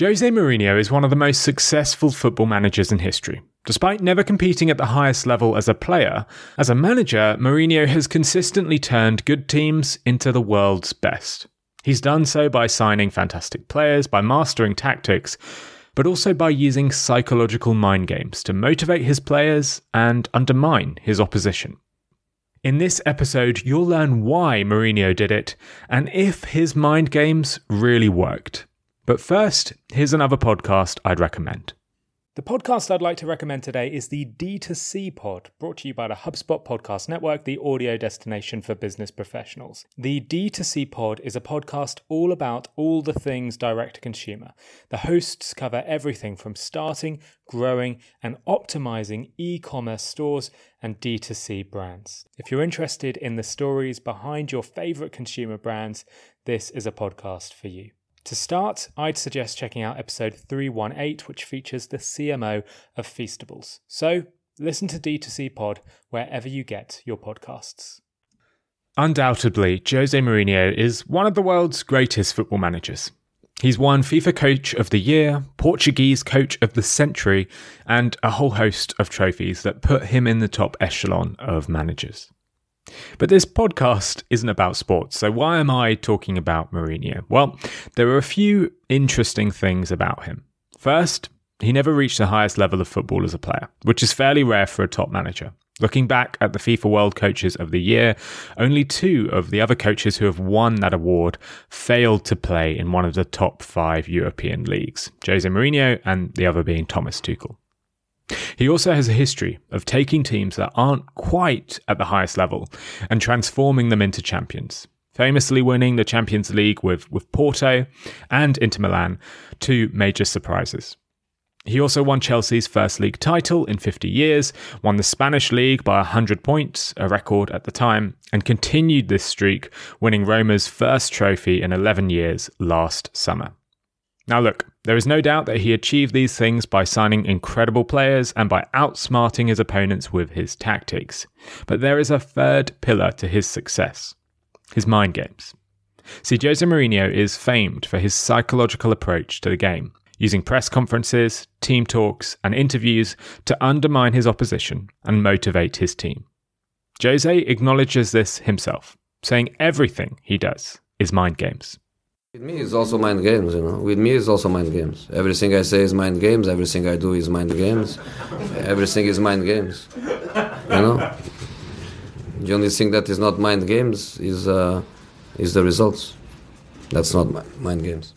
Jose Mourinho is one of the most successful football managers in history. Despite never competing at the highest level as a player, as a manager, Mourinho has consistently turned good teams into the world's best. He's done so by signing fantastic players, by mastering tactics, but also by using psychological mind games to motivate his players and undermine his opposition. In this episode, you'll learn why Mourinho did it and if his mind games really worked. But first, here's another podcast I'd recommend. The podcast I'd like to recommend today is the D2C Pod, brought to you by the HubSpot Podcast Network, the audio destination for business professionals. The D2C Pod is a podcast all about all the things direct to consumer. The hosts cover everything from starting, growing, and optimizing e commerce stores and D2C brands. If you're interested in the stories behind your favorite consumer brands, this is a podcast for you. To start, I'd suggest checking out episode 318, which features the CMO of Feastables. So, listen to D2C Pod wherever you get your podcasts. Undoubtedly, Jose Mourinho is one of the world's greatest football managers. He's won FIFA Coach of the Year, Portuguese Coach of the Century, and a whole host of trophies that put him in the top echelon of managers. But this podcast isn't about sports, so why am I talking about Mourinho? Well, there are a few interesting things about him. First, he never reached the highest level of football as a player, which is fairly rare for a top manager. Looking back at the FIFA World Coaches of the Year, only two of the other coaches who have won that award failed to play in one of the top five European leagues Jose Mourinho and the other being Thomas Tuchel. He also has a history of taking teams that aren't quite at the highest level and transforming them into champions, famously winning the Champions League with, with Porto and Inter Milan, two major surprises. He also won Chelsea's first league title in 50 years, won the Spanish league by 100 points, a record at the time, and continued this streak, winning Roma's first trophy in 11 years last summer. Now, look, there is no doubt that he achieved these things by signing incredible players and by outsmarting his opponents with his tactics. But there is a third pillar to his success his mind games. See, Jose Mourinho is famed for his psychological approach to the game, using press conferences, team talks, and interviews to undermine his opposition and motivate his team. Jose acknowledges this himself, saying everything he does is mind games. With me, it's also mind games, you know. With me, it's also mind games. Everything I say is mind games. Everything I do is mind games. Everything is mind games. You know. The only thing that is not mind games is uh, is the results. That's not mind games.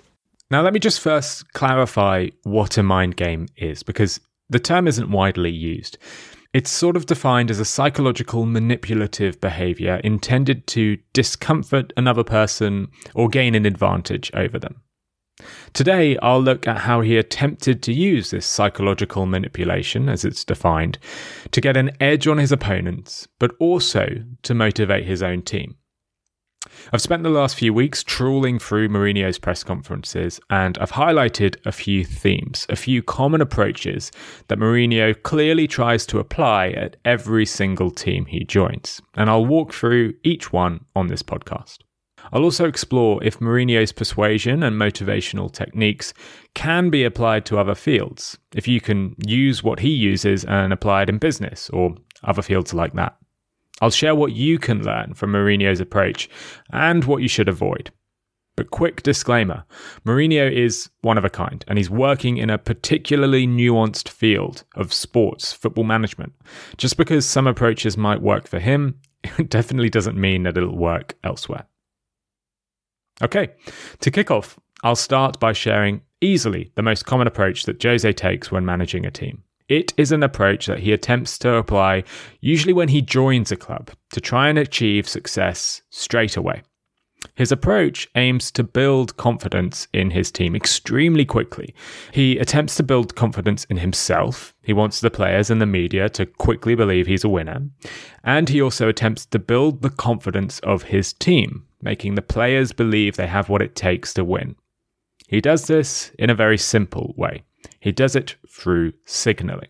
Now, let me just first clarify what a mind game is, because the term isn't widely used. It's sort of defined as a psychological manipulative behavior intended to discomfort another person or gain an advantage over them. Today, I'll look at how he attempted to use this psychological manipulation, as it's defined, to get an edge on his opponents, but also to motivate his own team. I've spent the last few weeks trawling through Mourinho's press conferences and I've highlighted a few themes, a few common approaches that Mourinho clearly tries to apply at every single team he joins. And I'll walk through each one on this podcast. I'll also explore if Mourinho's persuasion and motivational techniques can be applied to other fields, if you can use what he uses and apply it in business or other fields like that. I'll share what you can learn from Mourinho's approach and what you should avoid. But quick disclaimer Mourinho is one of a kind, and he's working in a particularly nuanced field of sports football management. Just because some approaches might work for him, it definitely doesn't mean that it'll work elsewhere. Okay, to kick off, I'll start by sharing easily the most common approach that Jose takes when managing a team. It is an approach that he attempts to apply usually when he joins a club to try and achieve success straight away. His approach aims to build confidence in his team extremely quickly. He attempts to build confidence in himself. He wants the players and the media to quickly believe he's a winner. And he also attempts to build the confidence of his team, making the players believe they have what it takes to win. He does this in a very simple way. He does it through signaling.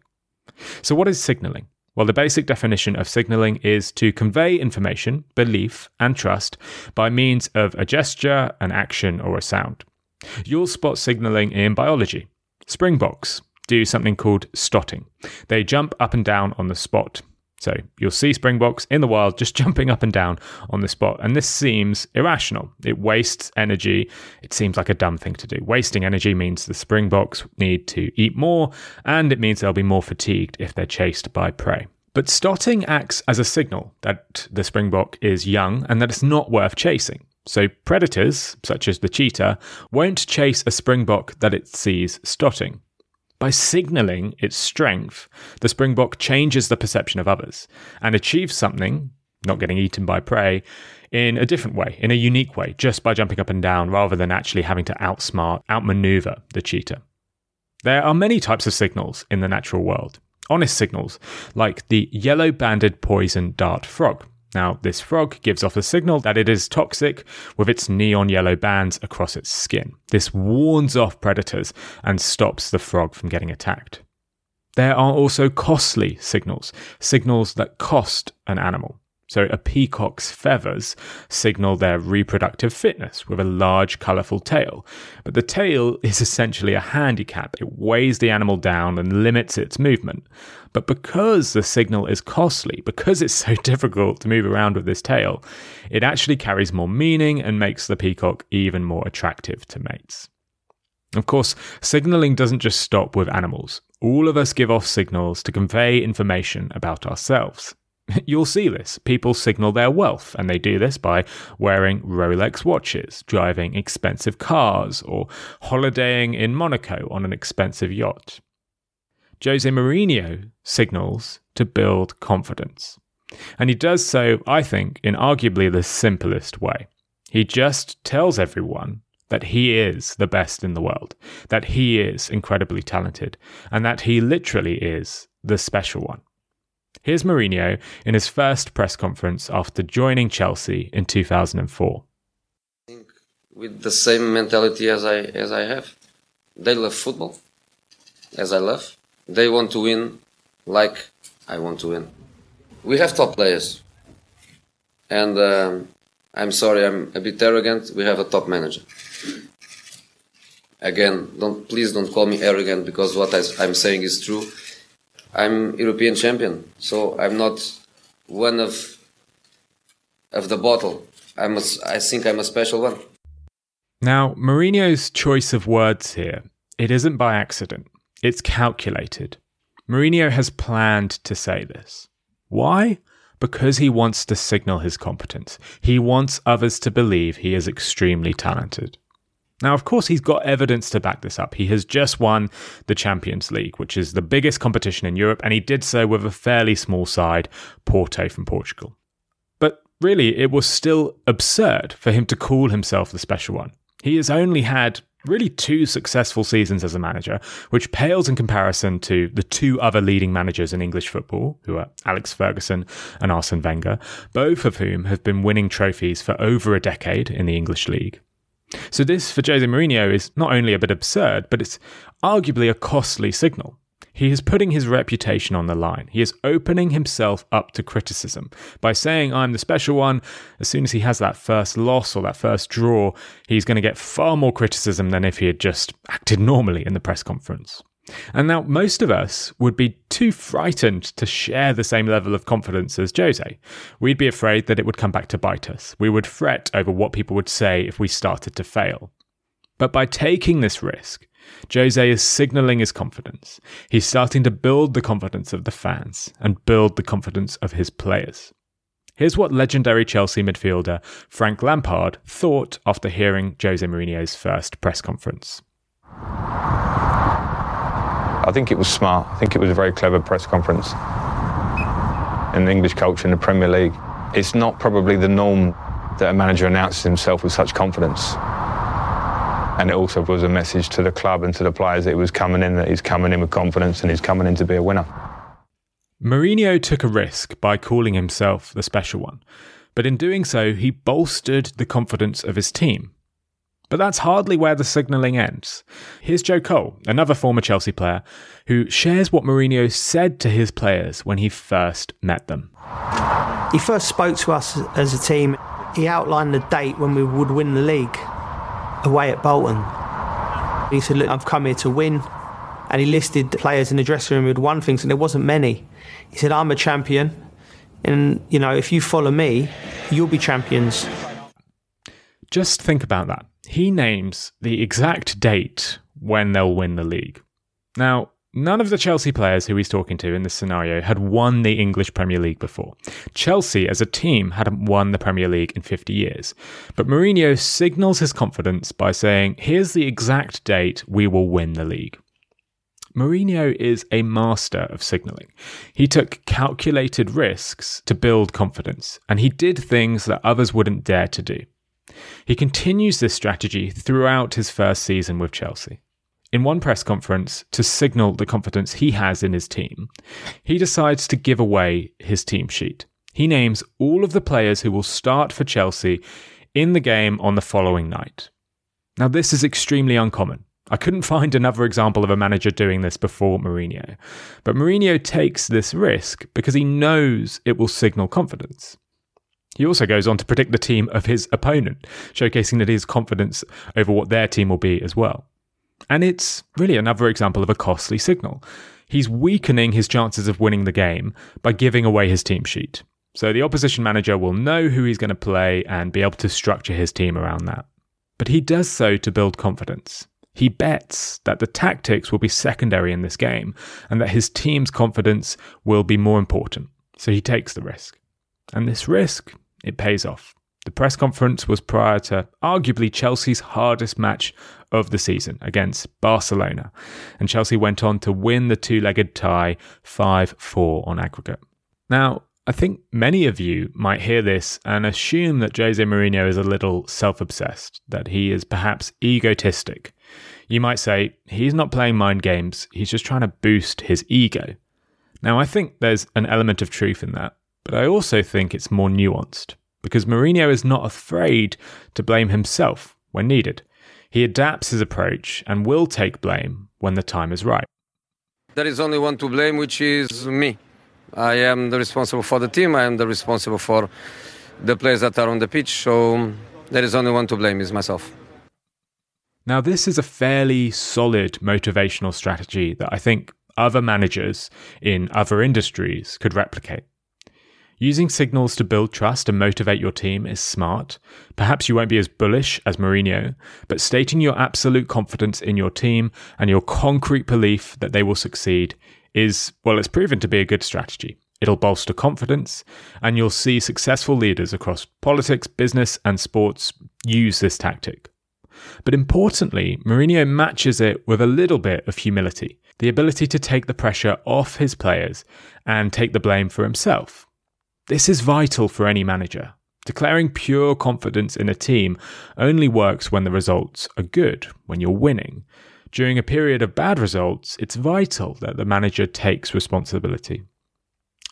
So, what is signaling? Well, the basic definition of signaling is to convey information, belief, and trust by means of a gesture, an action, or a sound. You'll spot signalling in biology. Springboks do something called stotting. They jump up and down on the spot. So you'll see springboks in the wild just jumping up and down on the spot. And this seems irrational. It wastes energy. It seems like a dumb thing to do. Wasting energy means the springboks need to eat more, and it means they'll be more fatigued if they're chased by prey. But stotting acts as a signal that the springbok is young and that it's not worth chasing. So predators, such as the cheetah, won't chase a springbok that it sees stotting. By signaling its strength, the springbok changes the perception of others and achieves something, not getting eaten by prey, in a different way, in a unique way, just by jumping up and down rather than actually having to outsmart, outmaneuver the cheetah. There are many types of signals in the natural world. Honest signals, like the yellow banded poison dart frog, now, this frog gives off a signal that it is toxic with its neon yellow bands across its skin. This warns off predators and stops the frog from getting attacked. There are also costly signals, signals that cost an animal. So a peacock's feathers signal their reproductive fitness with a large, colourful tail. But the tail is essentially a handicap. It weighs the animal down and limits its movement. But because the signal is costly, because it's so difficult to move around with this tail, it actually carries more meaning and makes the peacock even more attractive to mates. Of course, signalling doesn't just stop with animals. All of us give off signals to convey information about ourselves. You'll see this. People signal their wealth, and they do this by wearing Rolex watches, driving expensive cars, or holidaying in Monaco on an expensive yacht. Jose Mourinho signals to build confidence. And he does so, I think, in arguably the simplest way. He just tells everyone that he is the best in the world, that he is incredibly talented, and that he literally is the special one. Here's Mourinho in his first press conference after joining Chelsea in 2004. With the same mentality as I as I have, they love football, as I love. They want to win, like I want to win. We have top players, and um, I'm sorry, I'm a bit arrogant. We have a top manager. Again, don't please don't call me arrogant because what I, I'm saying is true I'm European champion, so I'm not one of of the bottle. I'm a, I think I'm a special one. Now, Mourinho's choice of words here, it isn't by accident. It's calculated. Mourinho has planned to say this. Why? Because he wants to signal his competence. He wants others to believe he is extremely talented. Now, of course, he's got evidence to back this up. He has just won the Champions League, which is the biggest competition in Europe, and he did so with a fairly small side, Porto from Portugal. But really, it was still absurd for him to call himself the special one. He has only had really two successful seasons as a manager, which pales in comparison to the two other leading managers in English football, who are Alex Ferguson and Arsene Wenger, both of whom have been winning trophies for over a decade in the English league. So this for Jose Mourinho is not only a bit absurd, but it's arguably a costly signal. He is putting his reputation on the line. He is opening himself up to criticism. By saying, I'm the special one, as soon as he has that first loss or that first draw, he's going to get far more criticism than if he had just acted normally in the press conference. And now most of us would be too frightened to share the same level of confidence as Jose. We'd be afraid that it would come back to bite us. We would fret over what people would say if we started to fail. But by taking this risk, Jose is signaling his confidence. He's starting to build the confidence of the fans and build the confidence of his players. Here's what legendary Chelsea midfielder Frank Lampard thought after hearing Jose Mourinho's first press conference. I think it was smart. I think it was a very clever press conference. In English culture in the Premier League, it's not probably the norm that a manager announces himself with such confidence. And it also was a message to the club and to the players that he was coming in, that he's coming in with confidence and he's coming in to be a winner. Mourinho took a risk by calling himself the special one, but in doing so, he bolstered the confidence of his team. But that's hardly where the signalling ends. Here's Joe Cole, another former Chelsea player, who shares what Mourinho said to his players when he first met them. He first spoke to us as a team. He outlined the date when we would win the league away at Bolton. He said, Look, I've come here to win. And he listed the players in the dressing room who'd won things, and there wasn't many. He said, I'm a champion. And, you know, if you follow me, you'll be champions. Just think about that. He names the exact date when they'll win the league. Now, None of the Chelsea players who he's talking to in this scenario had won the English Premier League before. Chelsea as a team hadn't won the Premier League in 50 years. But Mourinho signals his confidence by saying, here's the exact date we will win the league. Mourinho is a master of signalling. He took calculated risks to build confidence, and he did things that others wouldn't dare to do. He continues this strategy throughout his first season with Chelsea. In one press conference, to signal the confidence he has in his team, he decides to give away his team sheet. He names all of the players who will start for Chelsea in the game on the following night. Now, this is extremely uncommon. I couldn't find another example of a manager doing this before Mourinho. But Mourinho takes this risk because he knows it will signal confidence. He also goes on to predict the team of his opponent, showcasing that he has confidence over what their team will be as well. And it's really another example of a costly signal. He's weakening his chances of winning the game by giving away his team sheet. So the opposition manager will know who he's going to play and be able to structure his team around that. But he does so to build confidence. He bets that the tactics will be secondary in this game and that his team's confidence will be more important. So he takes the risk. And this risk, it pays off. The press conference was prior to arguably Chelsea's hardest match of the season against Barcelona. And Chelsea went on to win the two legged tie 5 4 on aggregate. Now, I think many of you might hear this and assume that Jose Mourinho is a little self obsessed, that he is perhaps egotistic. You might say, he's not playing mind games, he's just trying to boost his ego. Now, I think there's an element of truth in that, but I also think it's more nuanced, because Mourinho is not afraid to blame himself when needed. He adapts his approach and will take blame when the time is right. There is only one to blame, which is me. I am the responsible for the team. I am the responsible for the players that are on the pitch. So um, there is only one to blame, is myself. Now, this is a fairly solid motivational strategy that I think other managers in other industries could replicate. Using signals to build trust and motivate your team is smart. Perhaps you won't be as bullish as Mourinho, but stating your absolute confidence in your team and your concrete belief that they will succeed is, well, it's proven to be a good strategy. It'll bolster confidence, and you'll see successful leaders across politics, business, and sports use this tactic. But importantly, Mourinho matches it with a little bit of humility, the ability to take the pressure off his players and take the blame for himself. This is vital for any manager. Declaring pure confidence in a team only works when the results are good, when you're winning. During a period of bad results, it's vital that the manager takes responsibility.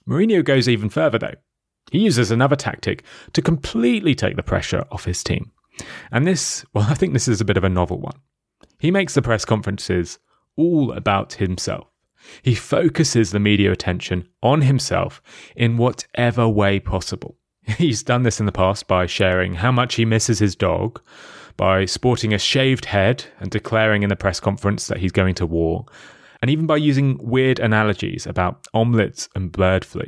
Mourinho goes even further though. He uses another tactic to completely take the pressure off his team. And this, well, I think this is a bit of a novel one. He makes the press conferences all about himself. He focuses the media attention on himself in whatever way possible. He's done this in the past by sharing how much he misses his dog, by sporting a shaved head and declaring in the press conference that he's going to war, and even by using weird analogies about omelettes and bird flu.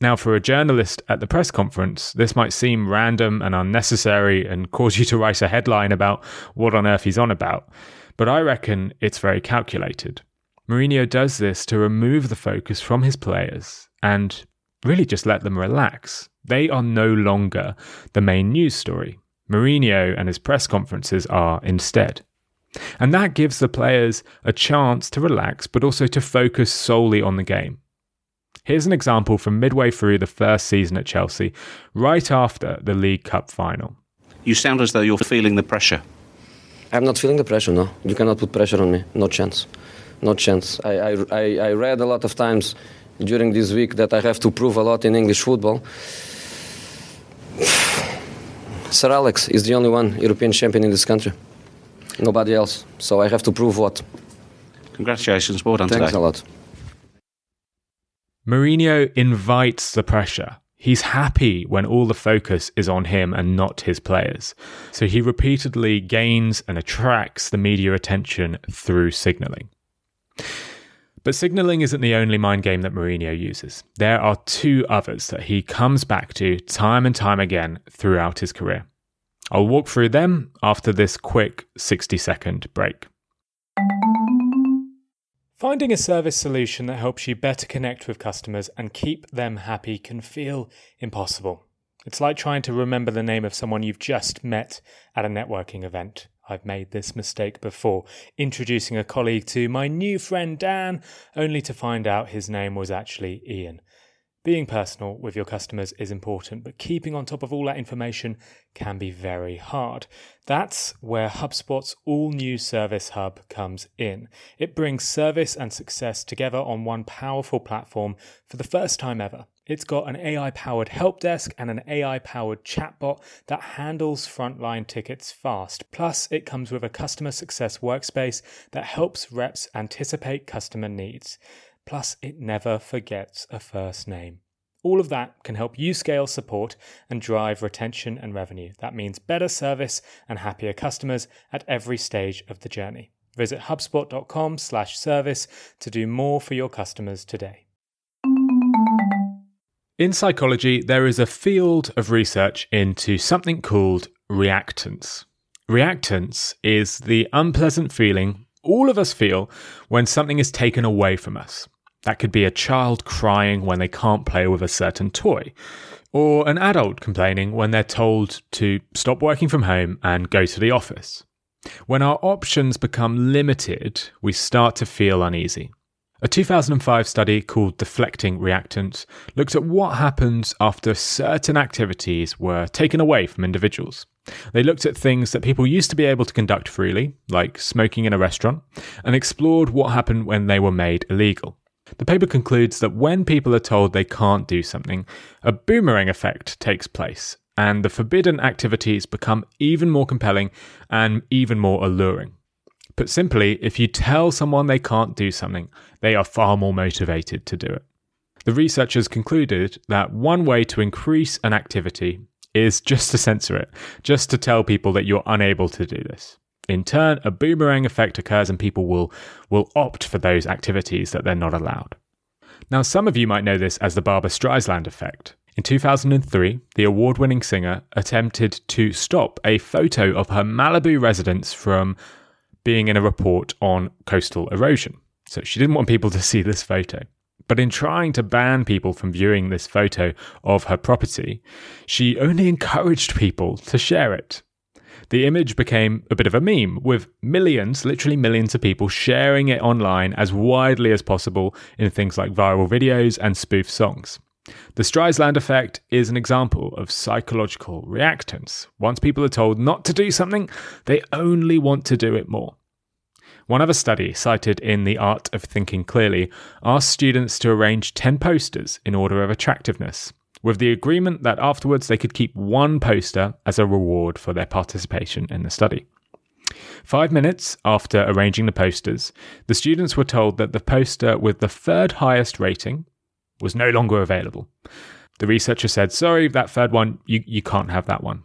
Now, for a journalist at the press conference, this might seem random and unnecessary and cause you to write a headline about what on earth he's on about, but I reckon it's very calculated. Mourinho does this to remove the focus from his players and really just let them relax. They are no longer the main news story. Mourinho and his press conferences are instead. And that gives the players a chance to relax, but also to focus solely on the game. Here's an example from midway through the first season at Chelsea, right after the League Cup final. You sound as though you're feeling the pressure. I'm not feeling the pressure, no. You cannot put pressure on me, no chance no chance. I, I, I read a lot of times during this week that I have to prove a lot in English football. Sir Alex is the only one European champion in this country. Nobody else. So I have to prove what. Congratulations, well done Thanks today. a lot. Mourinho invites the pressure. He's happy when all the focus is on him and not his players. So he repeatedly gains and attracts the media attention through signaling. But signaling isn't the only mind game that Mourinho uses. There are two others that he comes back to time and time again throughout his career. I'll walk through them after this quick 60 second break. Finding a service solution that helps you better connect with customers and keep them happy can feel impossible. It's like trying to remember the name of someone you've just met at a networking event. I've made this mistake before, introducing a colleague to my new friend Dan, only to find out his name was actually Ian. Being personal with your customers is important, but keeping on top of all that information can be very hard. That's where HubSpot's all new Service Hub comes in. It brings service and success together on one powerful platform for the first time ever. It's got an AI powered help desk and an AI powered chatbot that handles frontline tickets fast. Plus, it comes with a customer success workspace that helps reps anticipate customer needs. Plus, it never forgets a first name. All of that can help you scale support and drive retention and revenue. That means better service and happier customers at every stage of the journey. Visit hubspot.com/service to do more for your customers today. In psychology, there is a field of research into something called reactance. Reactance is the unpleasant feeling all of us feel when something is taken away from us. That could be a child crying when they can't play with a certain toy, or an adult complaining when they're told to stop working from home and go to the office. When our options become limited, we start to feel uneasy. A 2005 study called Deflecting Reactance looked at what happens after certain activities were taken away from individuals. They looked at things that people used to be able to conduct freely, like smoking in a restaurant, and explored what happened when they were made illegal. The paper concludes that when people are told they can't do something, a boomerang effect takes place, and the forbidden activities become even more compelling and even more alluring. Put simply, if you tell someone they can't do something, they are far more motivated to do it. The researchers concluded that one way to increase an activity is just to censor it, just to tell people that you're unable to do this. In turn, a boomerang effect occurs and people will, will opt for those activities that they're not allowed. Now, some of you might know this as the Barbra Streisand effect. In 2003, the award winning singer attempted to stop a photo of her Malibu residence from being in a report on coastal erosion. So she didn't want people to see this photo. But in trying to ban people from viewing this photo of her property, she only encouraged people to share it the image became a bit of a meme, with millions, literally millions of people sharing it online as widely as possible in things like viral videos and spoof songs. The Streisand effect is an example of psychological reactance. Once people are told not to do something, they only want to do it more. One other study, cited in The Art of Thinking Clearly, asked students to arrange 10 posters in order of attractiveness with the agreement that afterwards they could keep one poster as a reward for their participation in the study. Five minutes after arranging the posters, the students were told that the poster with the third highest rating was no longer available. The researcher said, Sorry, that third one, you, you can't have that one.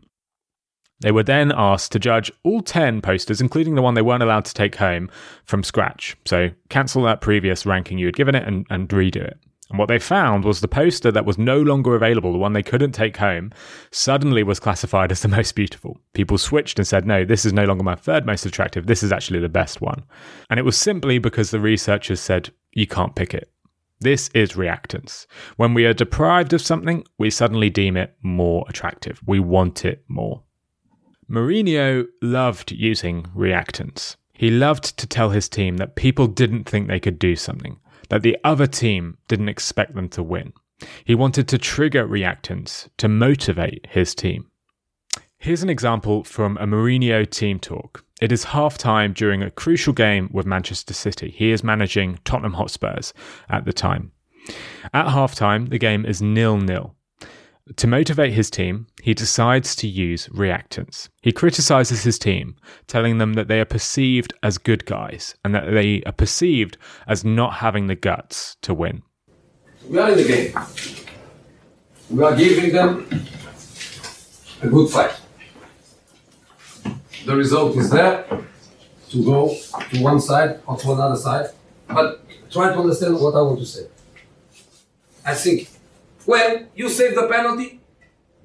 They were then asked to judge all 10 posters, including the one they weren't allowed to take home, from scratch. So cancel that previous ranking you had given it and, and redo it. And what they found was the poster that was no longer available, the one they couldn't take home, suddenly was classified as the most beautiful. People switched and said, no, this is no longer my third most attractive. This is actually the best one. And it was simply because the researchers said, you can't pick it. This is reactance. When we are deprived of something, we suddenly deem it more attractive. We want it more. Mourinho loved using reactance. He loved to tell his team that people didn't think they could do something that the other team didn't expect them to win. He wanted to trigger reactance to motivate his team. Here's an example from a Mourinho team talk. It is half time during a crucial game with Manchester City. He is managing Tottenham Hotspurs at the time. At half time, the game is nil nil. To motivate his team, he decides to use reactance. He criticizes his team, telling them that they are perceived as good guys and that they are perceived as not having the guts to win. We are in the game. we are giving them a good fight. The result is there to go to one side or to another side, but try to understand what I want to say. I think when you save the penalty,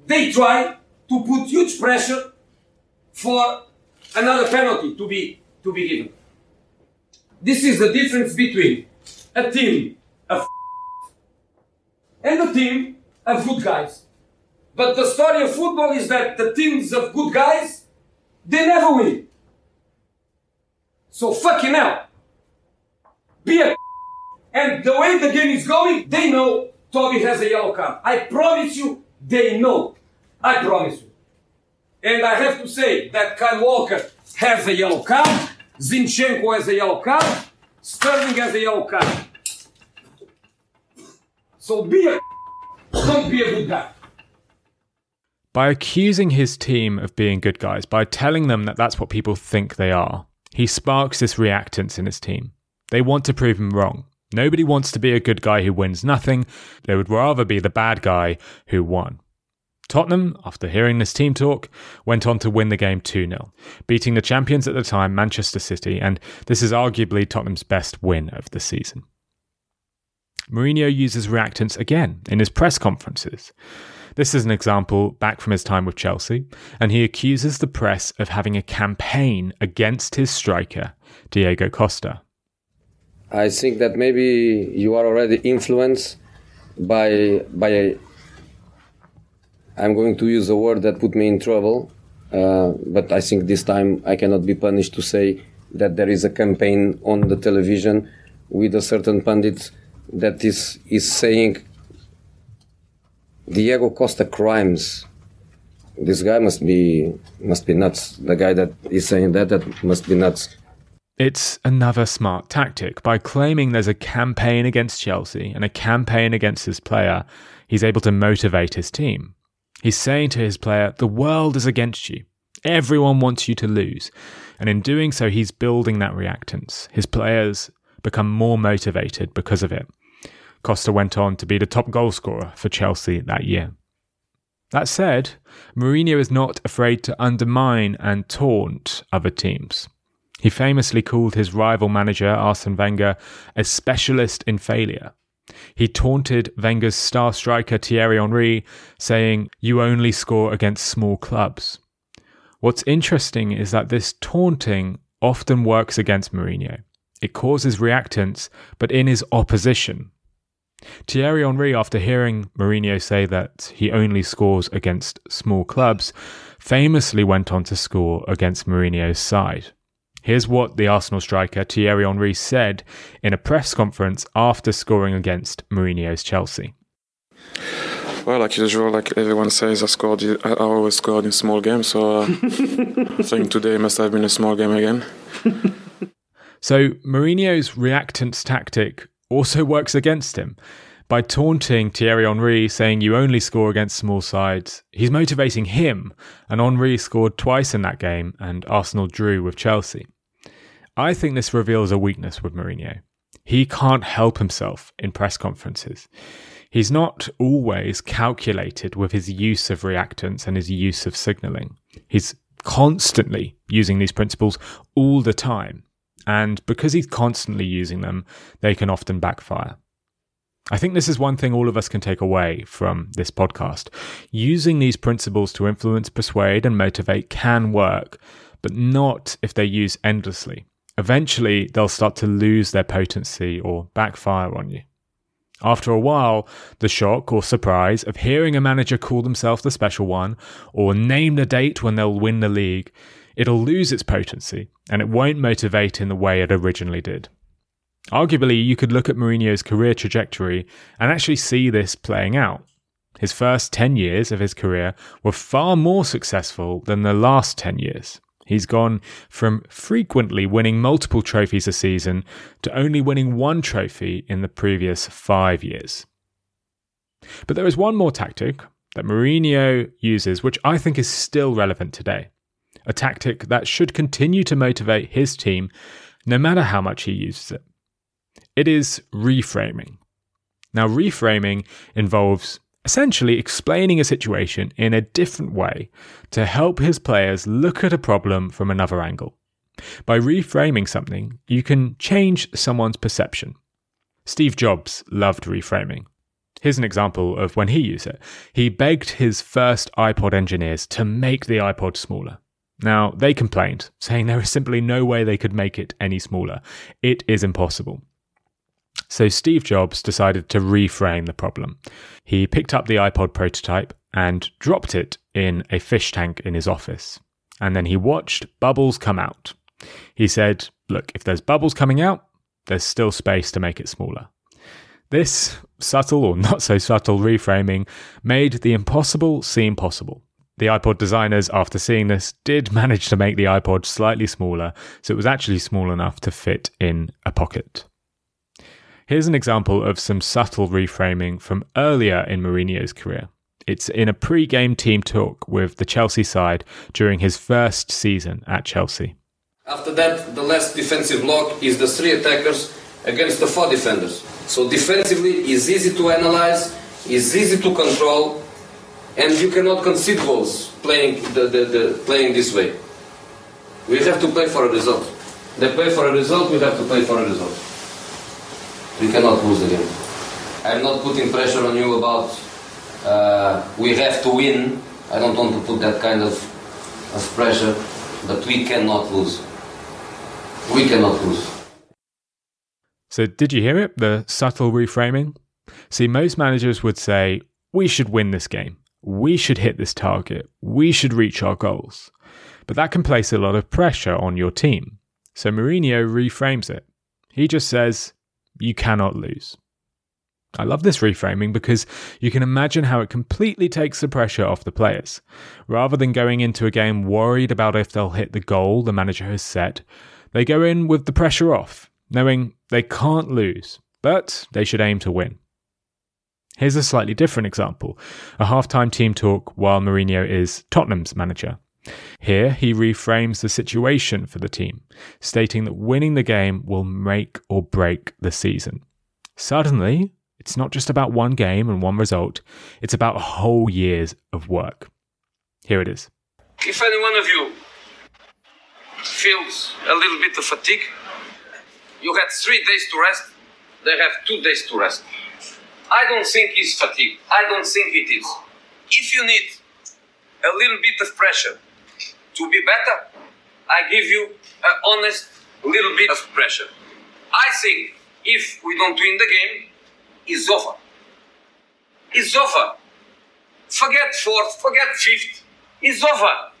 they try to put huge pressure for another penalty to be to be given. This is the difference between a team of and a team of good guys. But the story of football is that the teams of good guys, they never win. So fucking hell. Be a and the way the game is going, they know Toby has a yellow card. I promise you, they know. I promise you. And I have to say that Kyle Walker has a yellow card, Zinchenko has a yellow card, Sterling has a yellow card. So be a don't be a good guy. By accusing his team of being good guys, by telling them that that's what people think they are, he sparks this reactance in his team. They want to prove him wrong. Nobody wants to be a good guy who wins nothing. They would rather be the bad guy who won. Tottenham, after hearing this team talk, went on to win the game 2 0, beating the champions at the time, Manchester City, and this is arguably Tottenham's best win of the season. Mourinho uses reactance again in his press conferences. This is an example back from his time with Chelsea, and he accuses the press of having a campaign against his striker, Diego Costa. I think that maybe you are already influenced by by a, I'm going to use a word that put me in trouble, uh, but I think this time I cannot be punished to say that there is a campaign on the television with a certain pundit that is is saying Diego Costa crimes. This guy must be must be nuts. The guy that is saying that that must be nuts. It's another smart tactic. By claiming there's a campaign against Chelsea and a campaign against his player, he's able to motivate his team. He's saying to his player, The world is against you. Everyone wants you to lose. And in doing so, he's building that reactance. His players become more motivated because of it. Costa went on to be the top goalscorer for Chelsea that year. That said, Mourinho is not afraid to undermine and taunt other teams. He famously called his rival manager, Arsene Wenger, a specialist in failure. He taunted Wenger's star striker Thierry Henry, saying, You only score against small clubs. What's interesting is that this taunting often works against Mourinho. It causes reactance, but in his opposition. Thierry Henry, after hearing Mourinho say that he only scores against small clubs, famously went on to score against Mourinho's side. Here's what the Arsenal striker Thierry Henry said in a press conference after scoring against Mourinho's Chelsea. Well, like usual, like everyone says, I scored. I always scored in small games, so uh, I think today must have been a small game again. so Mourinho's reactance tactic also works against him. By taunting Thierry Henry, saying you only score against small sides, he's motivating him, and Henry scored twice in that game, and Arsenal drew with Chelsea. I think this reveals a weakness with Mourinho. He can't help himself in press conferences. He's not always calculated with his use of reactance and his use of signalling. He's constantly using these principles all the time. And because he's constantly using them, they can often backfire. I think this is one thing all of us can take away from this podcast. Using these principles to influence, persuade, and motivate can work, but not if they're used endlessly. Eventually, they'll start to lose their potency or backfire on you. After a while, the shock or surprise of hearing a manager call themselves the special one or name the date when they'll win the league, it'll lose its potency and it won't motivate in the way it originally did. Arguably, you could look at Mourinho's career trajectory and actually see this playing out. His first 10 years of his career were far more successful than the last 10 years. He's gone from frequently winning multiple trophies a season to only winning one trophy in the previous five years. But there is one more tactic that Mourinho uses, which I think is still relevant today. A tactic that should continue to motivate his team no matter how much he uses it. It is reframing. Now, reframing involves essentially explaining a situation in a different way to help his players look at a problem from another angle. By reframing something, you can change someone's perception. Steve Jobs loved reframing. Here's an example of when he used it. He begged his first iPod engineers to make the iPod smaller. Now, they complained, saying there is simply no way they could make it any smaller. It is impossible. So Steve Jobs decided to reframe the problem. He picked up the iPod prototype and dropped it in a fish tank in his office. And then he watched bubbles come out. He said, Look, if there's bubbles coming out, there's still space to make it smaller. This subtle or not so subtle reframing made the impossible seem possible. The iPod designers, after seeing this, did manage to make the iPod slightly smaller, so it was actually small enough to fit in a pocket. Here's an example of some subtle reframing from earlier in Mourinho's career. It's in a pre game team talk with the Chelsea side during his first season at Chelsea. After that, the last defensive block is the three attackers against the four defenders. So defensively is easy to analyze, is easy to control, and you cannot concede goals playing the, the, the, playing this way. We have to play for a result. They play for a result, we have to play for a result. We cannot lose game. I'm not putting pressure on you about uh, we have to win. I don't want to put that kind of, of pressure, but we cannot lose. We cannot lose. So, did you hear it? The subtle reframing? See, most managers would say, we should win this game. We should hit this target. We should reach our goals. But that can place a lot of pressure on your team. So, Mourinho reframes it. He just says, you cannot lose. I love this reframing because you can imagine how it completely takes the pressure off the players. Rather than going into a game worried about if they'll hit the goal the manager has set, they go in with the pressure off, knowing they can't lose, but they should aim to win. Here's a slightly different example a halftime team talk while Mourinho is Tottenham's manager. Here, he reframes the situation for the team, stating that winning the game will make or break the season. Suddenly, it's not just about one game and one result, it's about a whole year's of work. Here it is. If any one of you feels a little bit of fatigue, you had three days to rest, they have two days to rest. I don't think it's fatigue. I don't think it is. If you need a little bit of pressure to be better, I give you an honest little bit of pressure. I think if we don't win the game, it's over. It's over. Forget fourth, forget fifth. It's over.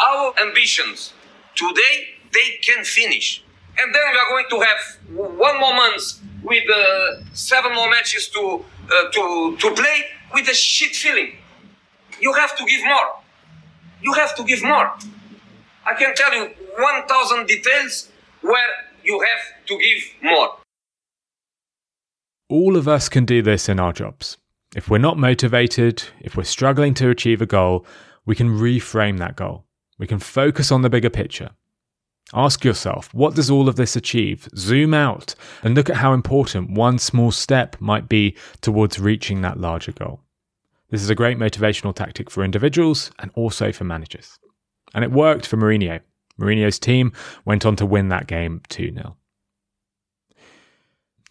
Our ambitions today, they can finish and then we are going to have one more month with uh, seven more matches to uh, to to play with a shit feeling. You have to give more. You have to give more. I can tell you 1,000 details where you have to give more. All of us can do this in our jobs. If we're not motivated, if we're struggling to achieve a goal, we can reframe that goal. We can focus on the bigger picture. Ask yourself, what does all of this achieve? Zoom out and look at how important one small step might be towards reaching that larger goal. This is a great motivational tactic for individuals and also for managers. And it worked for Mourinho. Mourinho's team went on to win that game 2 0.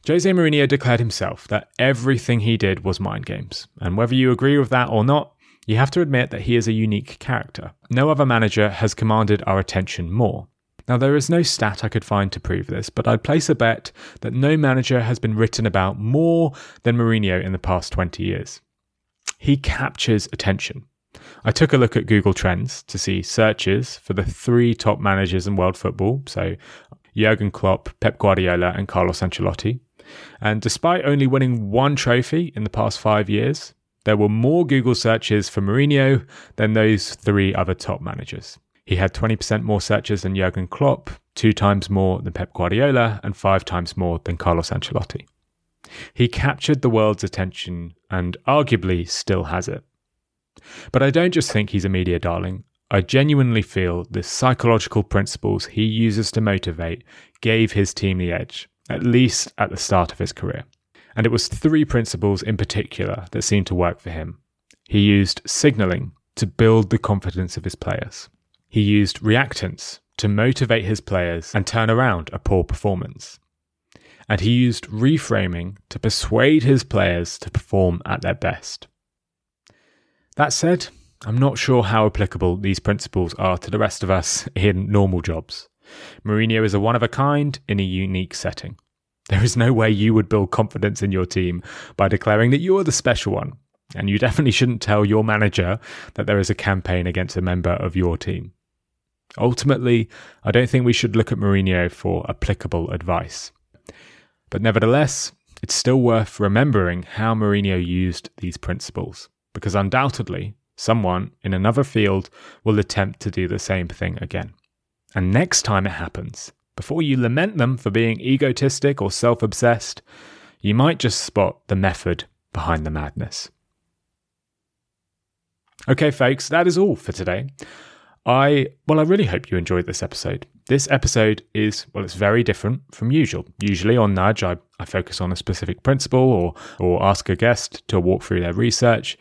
Jose Mourinho declared himself that everything he did was mind games. And whether you agree with that or not, you have to admit that he is a unique character. No other manager has commanded our attention more. Now, there is no stat I could find to prove this, but I'd place a bet that no manager has been written about more than Mourinho in the past 20 years. He captures attention. I took a look at Google Trends to see searches for the three top managers in world football, so Jurgen Klopp, Pep Guardiola, and Carlos Ancelotti. And despite only winning one trophy in the past five years, there were more Google searches for Mourinho than those three other top managers. He had 20% more searches than Jurgen Klopp, two times more than Pep Guardiola, and five times more than Carlos Ancelotti. He captured the world's attention and arguably still has it. But I don't just think he's a media darling. I genuinely feel the psychological principles he uses to motivate gave his team the edge, at least at the start of his career. And it was three principles in particular that seemed to work for him. He used signalling to build the confidence of his players. He used reactance to motivate his players and turn around a poor performance. And he used reframing to persuade his players to perform at their best. That said, I'm not sure how applicable these principles are to the rest of us in normal jobs. Mourinho is a one of a kind in a unique setting. There is no way you would build confidence in your team by declaring that you are the special one. And you definitely shouldn't tell your manager that there is a campaign against a member of your team. Ultimately, I don't think we should look at Mourinho for applicable advice. But nevertheless, it's still worth remembering how Mourinho used these principles, because undoubtedly, someone in another field will attempt to do the same thing again. And next time it happens, before you lament them for being egotistic or self obsessed, you might just spot the method behind the madness. Okay, folks, that is all for today. I, well, I really hope you enjoyed this episode. This episode is, well, it's very different from usual. Usually on Nudge, I, I focus on a specific principle or, or ask a guest to walk through their research.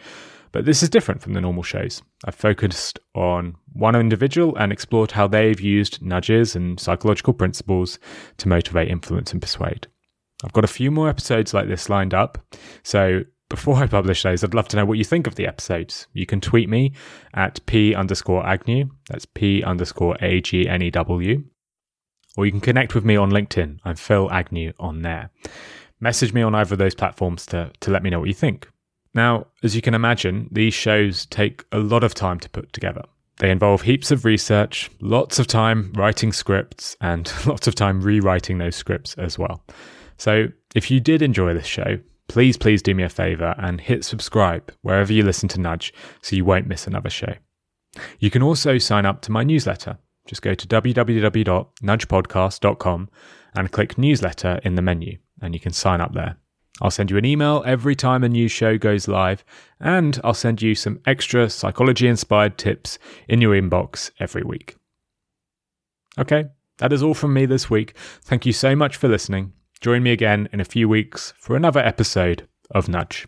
But this is different from the normal shows. I've focused on one individual and explored how they've used nudges and psychological principles to motivate, influence, and persuade. I've got a few more episodes like this lined up. So before I publish those, I'd love to know what you think of the episodes. You can tweet me at p underscore agnew. That's p underscore a g n e w. Or you can connect with me on LinkedIn. I'm Phil Agnew on there. Message me on either of those platforms to, to let me know what you think. Now, as you can imagine, these shows take a lot of time to put together. They involve heaps of research, lots of time writing scripts, and lots of time rewriting those scripts as well. So, if you did enjoy this show, please, please do me a favor and hit subscribe wherever you listen to Nudge so you won't miss another show. You can also sign up to my newsletter. Just go to www.nudgepodcast.com and click newsletter in the menu, and you can sign up there. I'll send you an email every time a new show goes live, and I'll send you some extra psychology inspired tips in your inbox every week. Okay, that is all from me this week. Thank you so much for listening. Join me again in a few weeks for another episode of Nudge.